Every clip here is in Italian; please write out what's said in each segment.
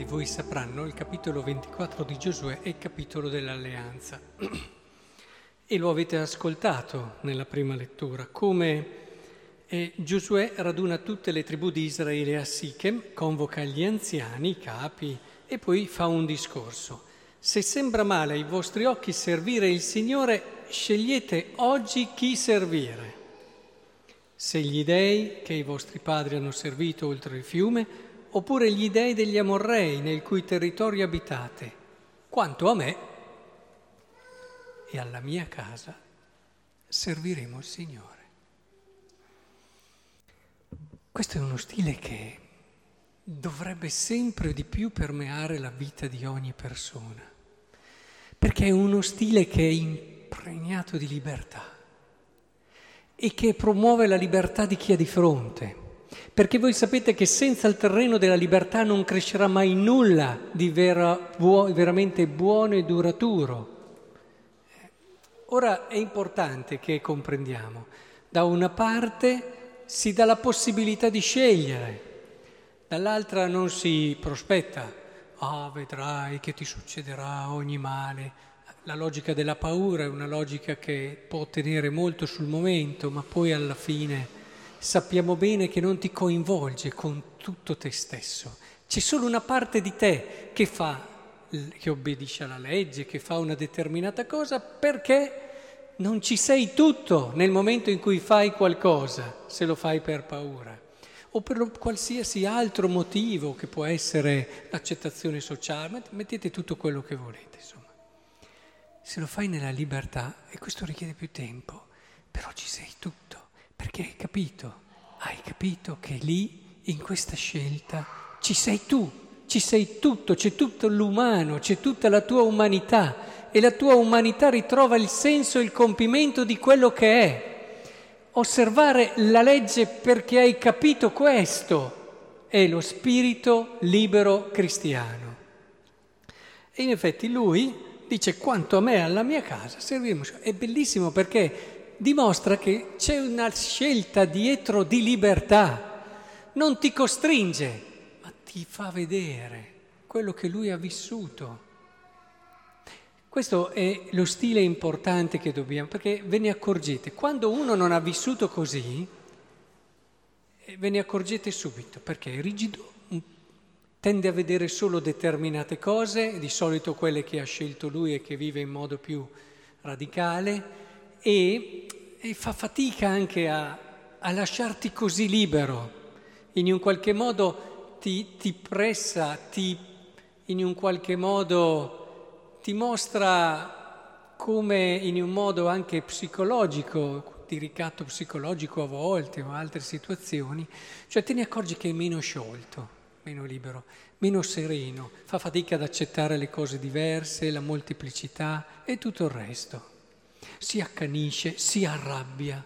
di voi sapranno, il capitolo 24 di Giosuè è il capitolo dell'alleanza. E lo avete ascoltato nella prima lettura, come eh, Giosuè raduna tutte le tribù di Israele a Sichem, convoca gli anziani, i capi, e poi fa un discorso. Se sembra male ai vostri occhi servire il Signore, scegliete oggi chi servire. Se gli dei che i vostri padri hanno servito oltre il fiume, oppure gli dei degli Amorrei nel cui territorio abitate. Quanto a me e alla mia casa serviremo il Signore. Questo è uno stile che dovrebbe sempre di più permeare la vita di ogni persona, perché è uno stile che è impregnato di libertà e che promuove la libertà di chi ha di fronte perché voi sapete che senza il terreno della libertà non crescerà mai nulla di vera, buo, veramente buono e duraturo. Ora è importante che comprendiamo, da una parte si dà la possibilità di scegliere, dall'altra non si prospetta, ah oh, vedrai che ti succederà ogni male. La logica della paura è una logica che può ottenere molto sul momento, ma poi alla fine sappiamo bene che non ti coinvolge con tutto te stesso. C'è solo una parte di te che fa, che obbedisce alla legge, che fa una determinata cosa perché non ci sei tutto nel momento in cui fai qualcosa, se lo fai per paura o per qualsiasi altro motivo che può essere l'accettazione sociale, mettete tutto quello che volete, insomma. Se lo fai nella libertà, e questo richiede più tempo, però ci sei tutto. Perché hai capito, hai capito che lì, in questa scelta, ci sei tu, ci sei tutto, c'è tutto l'umano, c'è tutta la tua umanità e la tua umanità ritrova il senso e il compimento di quello che è. Osservare la legge perché hai capito questo è lo spirito libero cristiano. E in effetti lui dice quanto a me e alla mia casa serviremo. È bellissimo perché dimostra che c'è una scelta dietro di libertà, non ti costringe, ma ti fa vedere quello che lui ha vissuto. Questo è lo stile importante che dobbiamo, perché ve ne accorgete, quando uno non ha vissuto così, eh, ve ne accorgete subito, perché è rigido, tende a vedere solo determinate cose, di solito quelle che ha scelto lui e che vive in modo più radicale, e, e fa fatica anche a, a, lasciarti così libero, in un qualche modo ti, ti pressa, ti, in un qualche modo ti mostra come in un modo anche psicologico, di ricatto psicologico a volte o altre situazioni, cioè te ne accorgi che è meno sciolto, meno libero, meno sereno, fa fatica ad accettare le cose diverse, la molteplicità e tutto il resto si accanisce, si arrabbia,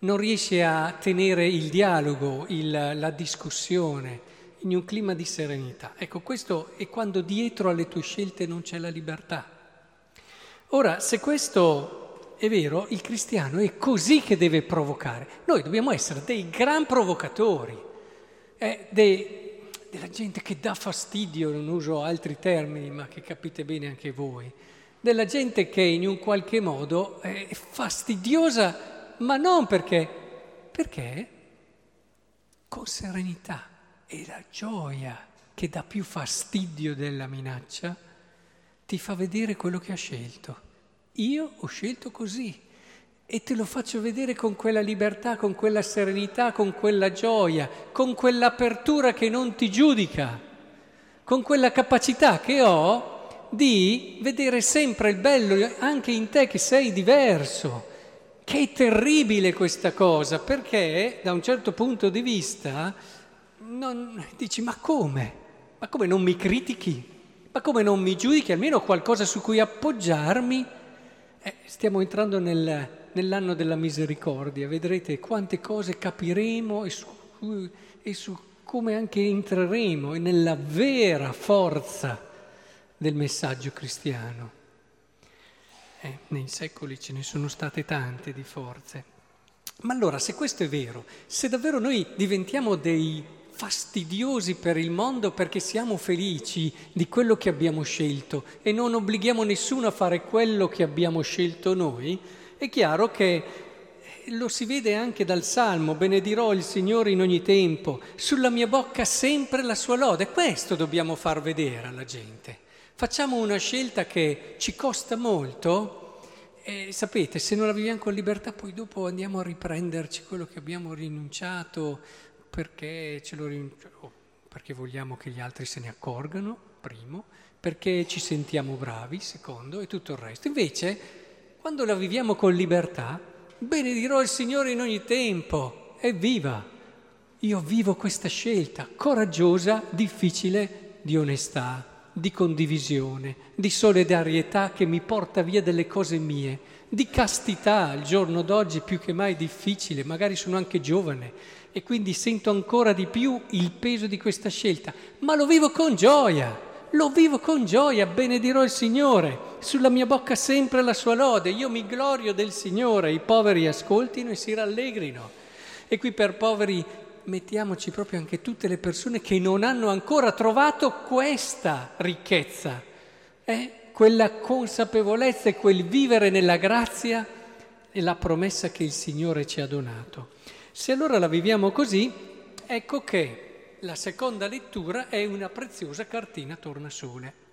non riesce a tenere il dialogo, il, la discussione in un clima di serenità. Ecco, questo è quando dietro alle tue scelte non c'è la libertà. Ora, se questo è vero, il cristiano è così che deve provocare. Noi dobbiamo essere dei gran provocatori, eh, dei, della gente che dà fastidio, non uso altri termini, ma che capite bene anche voi della gente che in un qualche modo è fastidiosa, ma non perché, perché con serenità e la gioia che dà più fastidio della minaccia, ti fa vedere quello che ha scelto. Io ho scelto così e te lo faccio vedere con quella libertà, con quella serenità, con quella gioia, con quell'apertura che non ti giudica, con quella capacità che ho di vedere sempre il bello anche in te che sei diverso. Che è terribile questa cosa, perché da un certo punto di vista non, dici ma come? Ma come non mi critichi? Ma come non mi giudichi? Almeno qualcosa su cui appoggiarmi? Eh, stiamo entrando nel, nell'anno della misericordia, vedrete quante cose capiremo e su, e su come anche entreremo nella vera forza del messaggio cristiano. Eh, nei secoli ce ne sono state tante di forze. Ma allora, se questo è vero, se davvero noi diventiamo dei fastidiosi per il mondo perché siamo felici di quello che abbiamo scelto e non obblighiamo nessuno a fare quello che abbiamo scelto noi, è chiaro che lo si vede anche dal Salmo, benedirò il Signore in ogni tempo, sulla mia bocca sempre la sua lode. Questo dobbiamo far vedere alla gente. Facciamo una scelta che ci costa molto e sapete, se non la viviamo con libertà poi dopo andiamo a riprenderci quello che abbiamo rinunciato perché, rinunciamo, perché vogliamo che gli altri se ne accorgano, primo, perché ci sentiamo bravi, secondo, e tutto il resto. Invece, quando la viviamo con libertà, benedirò il Signore in ogni tempo, evviva! Io vivo questa scelta coraggiosa, difficile, di onestà, di condivisione, di solidarietà che mi porta via delle cose mie, di castità al giorno d'oggi più che mai difficile, magari sono anche giovane e quindi sento ancora di più il peso di questa scelta, ma lo vivo con gioia, lo vivo con gioia, benedirò il Signore, sulla mia bocca sempre la sua lode, io mi glorio del Signore, i poveri ascoltino e si rallegrino. E qui per poveri mettiamoci proprio anche tutte le persone che non hanno ancora trovato questa ricchezza, eh? quella consapevolezza e quel vivere nella grazia e la promessa che il Signore ci ha donato. Se allora la viviamo così, ecco che la seconda lettura è una preziosa cartina tornasole.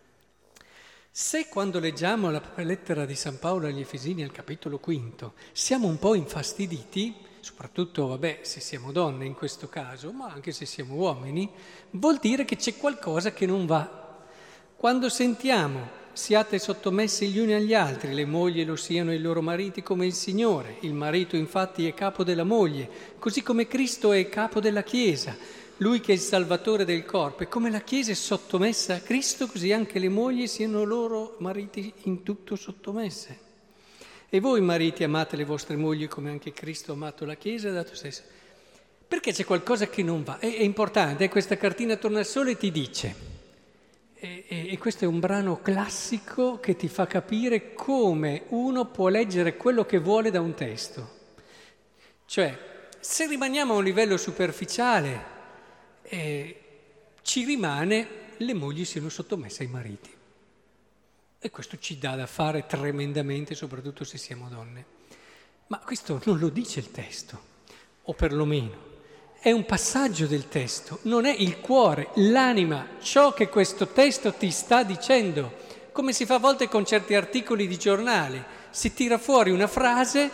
Se quando leggiamo la lettera di San Paolo agli Efesini al capitolo quinto siamo un po' infastiditi, soprattutto vabbè se siamo donne in questo caso, ma anche se siamo uomini, vuol dire che c'è qualcosa che non va. Quando sentiamo siate sottomessi gli uni agli altri, le mogli lo siano ai loro mariti come il Signore, il marito infatti è capo della moglie, così come Cristo è capo della Chiesa lui che è il salvatore del corpo, e come la Chiesa è sottomessa a Cristo, così anche le mogli siano loro mariti in tutto sottomesse. E voi mariti amate le vostre mogli come anche Cristo ha amato la Chiesa e ha dato stesso. Perché c'è qualcosa che non va? È, è importante, eh? questa cartina Tornasole ti dice, e, e, e questo è un brano classico che ti fa capire come uno può leggere quello che vuole da un testo. Cioè, se rimaniamo a un livello superficiale, eh, ci rimane le mogli siano sottomesse ai mariti. E questo ci dà da fare tremendamente, soprattutto se siamo donne. Ma questo non lo dice il testo, o perlomeno è un passaggio del testo, non è il cuore, l'anima, ciò che questo testo ti sta dicendo. Come si fa a volte con certi articoli di giornale, si tira fuori una frase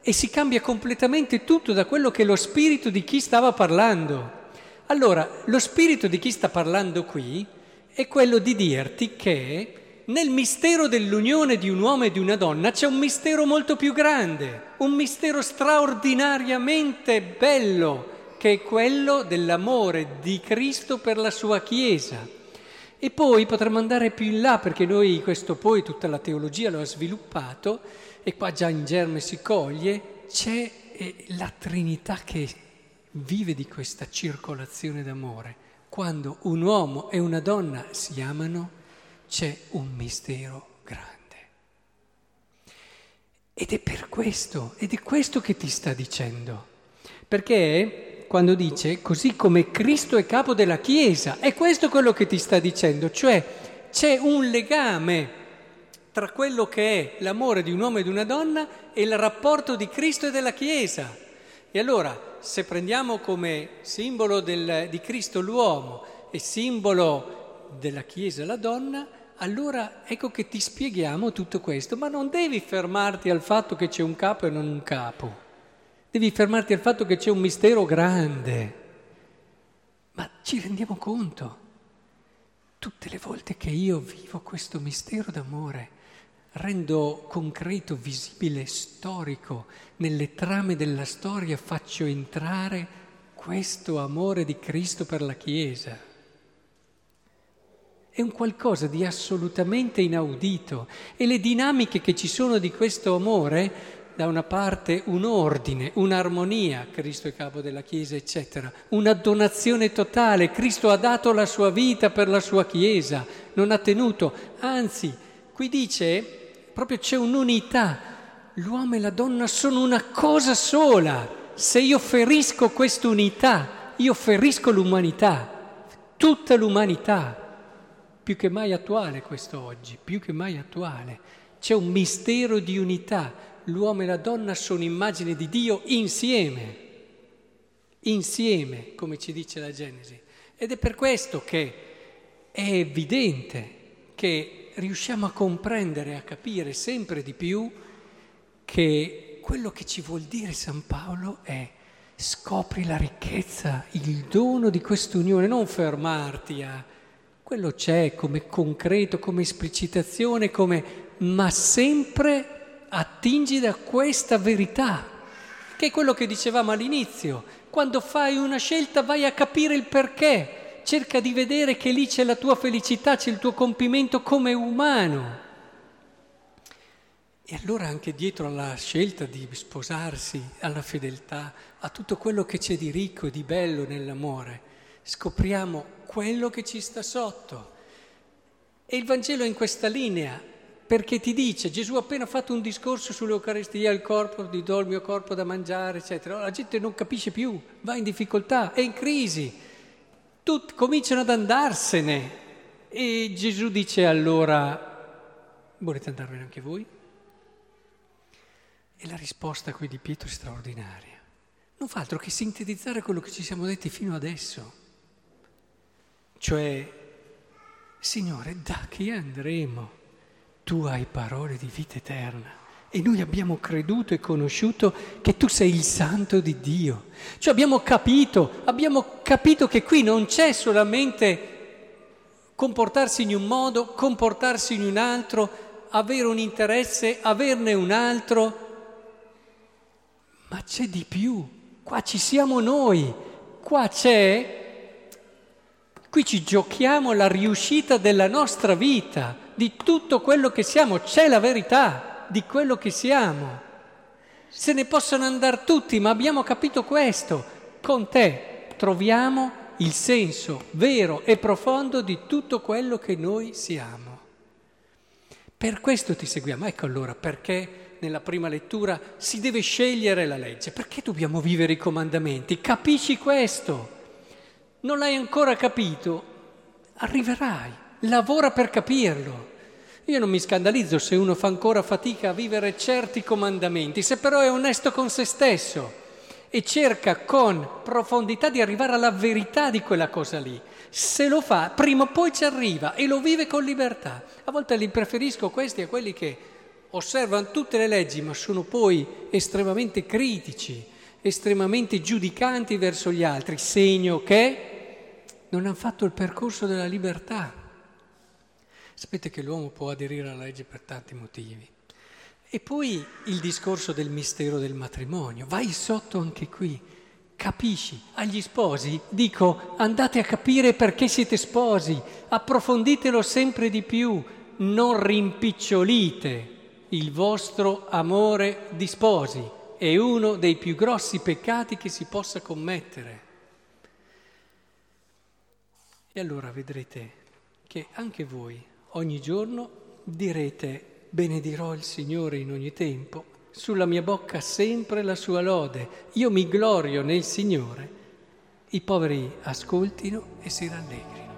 e si cambia completamente tutto da quello che è lo spirito di chi stava parlando. Allora, lo spirito di chi sta parlando qui è quello di dirti che nel mistero dell'unione di un uomo e di una donna c'è un mistero molto più grande, un mistero straordinariamente bello, che è quello dell'amore di Cristo per la sua Chiesa. E poi potremmo andare più in là, perché noi questo poi tutta la teologia lo ha sviluppato, e qua già in germe si coglie, c'è eh, la Trinità che vive di questa circolazione d'amore. Quando un uomo e una donna si amano, c'è un mistero grande. Ed è per questo, ed è questo che ti sta dicendo. Perché quando dice così come Cristo è capo della Chiesa, è questo quello che ti sta dicendo, cioè c'è un legame tra quello che è l'amore di un uomo e di una donna e il rapporto di Cristo e della Chiesa. E allora se prendiamo come simbolo del, di Cristo l'uomo e simbolo della Chiesa la donna, allora ecco che ti spieghiamo tutto questo, ma non devi fermarti al fatto che c'è un capo e non un capo, devi fermarti al fatto che c'è un mistero grande. Ma ci rendiamo conto, tutte le volte che io vivo questo mistero d'amore, rendo concreto, visibile, storico, nelle trame della storia faccio entrare questo amore di Cristo per la Chiesa. È un qualcosa di assolutamente inaudito e le dinamiche che ci sono di questo amore, da una parte un ordine, un'armonia, Cristo è capo della Chiesa, eccetera, una donazione totale, Cristo ha dato la sua vita per la sua Chiesa, non ha tenuto, anzi, qui dice proprio c'è un'unità. L'uomo e la donna sono una cosa sola. Se io ferisco quest'unità, io ferisco l'umanità, tutta l'umanità, più che mai attuale questo oggi, più che mai attuale. C'è un mistero di unità, l'uomo e la donna sono immagine di Dio insieme, insieme, come ci dice la Genesi. Ed è per questo che è evidente che riusciamo a comprendere, a capire sempre di più che quello che ci vuol dire San Paolo è scopri la ricchezza, il dono di quest'unione, non fermarti a quello c'è come concreto, come esplicitazione, come ma sempre attingi da questa verità, che è quello che dicevamo all'inizio. Quando fai una scelta vai a capire il perché, cerca di vedere che lì c'è la tua felicità, c'è il tuo compimento come umano. E allora anche dietro alla scelta di sposarsi, alla fedeltà, a tutto quello che c'è di ricco e di bello nell'amore, scopriamo quello che ci sta sotto. E il Vangelo è in questa linea, perché ti dice, Gesù ha appena fatto un discorso sull'Eucaristia, il corpo, ti do il mio corpo da mangiare, eccetera. La gente non capisce più, va in difficoltà, è in crisi, tutti cominciano ad andarsene. E Gesù dice allora, volete andarvene anche voi? E la risposta qui di Pietro è straordinaria. Non fa altro che sintetizzare quello che ci siamo detti fino adesso. Cioè, Signore, da chi andremo? Tu hai parole di vita eterna. E noi abbiamo creduto e conosciuto che tu sei il santo di Dio. Cioè abbiamo capito, abbiamo capito che qui non c'è solamente comportarsi in un modo, comportarsi in un altro, avere un interesse, averne un altro, ma c'è di più, qua ci siamo noi, qua c'è, qui ci giochiamo la riuscita della nostra vita, di tutto quello che siamo, c'è la verità di quello che siamo. Se ne possono andare tutti, ma abbiamo capito questo. Con te troviamo il senso vero e profondo di tutto quello che noi siamo. Per questo ti seguiamo. Ecco allora perché nella prima lettura, si deve scegliere la legge. Perché dobbiamo vivere i comandamenti? Capisci questo? Non l'hai ancora capito? Arriverai, lavora per capirlo. Io non mi scandalizzo se uno fa ancora fatica a vivere certi comandamenti, se però è onesto con se stesso e cerca con profondità di arrivare alla verità di quella cosa lì. Se lo fa, prima o poi ci arriva e lo vive con libertà. A volte li preferisco questi a quelli che osservano tutte le leggi, ma sono poi estremamente critici, estremamente giudicanti verso gli altri, segno che non hanno fatto il percorso della libertà. Sapete che l'uomo può aderire alla legge per tanti motivi. E poi il discorso del mistero del matrimonio, vai sotto anche qui, capisci. Agli sposi dico andate a capire perché siete sposi, approfonditelo sempre di più, non rimpicciolite il vostro amore di sposi è uno dei più grossi peccati che si possa commettere. E allora vedrete che anche voi ogni giorno direte benedirò il Signore in ogni tempo, sulla mia bocca sempre la sua lode, io mi glorio nel Signore, i poveri ascoltino e si rallegrino.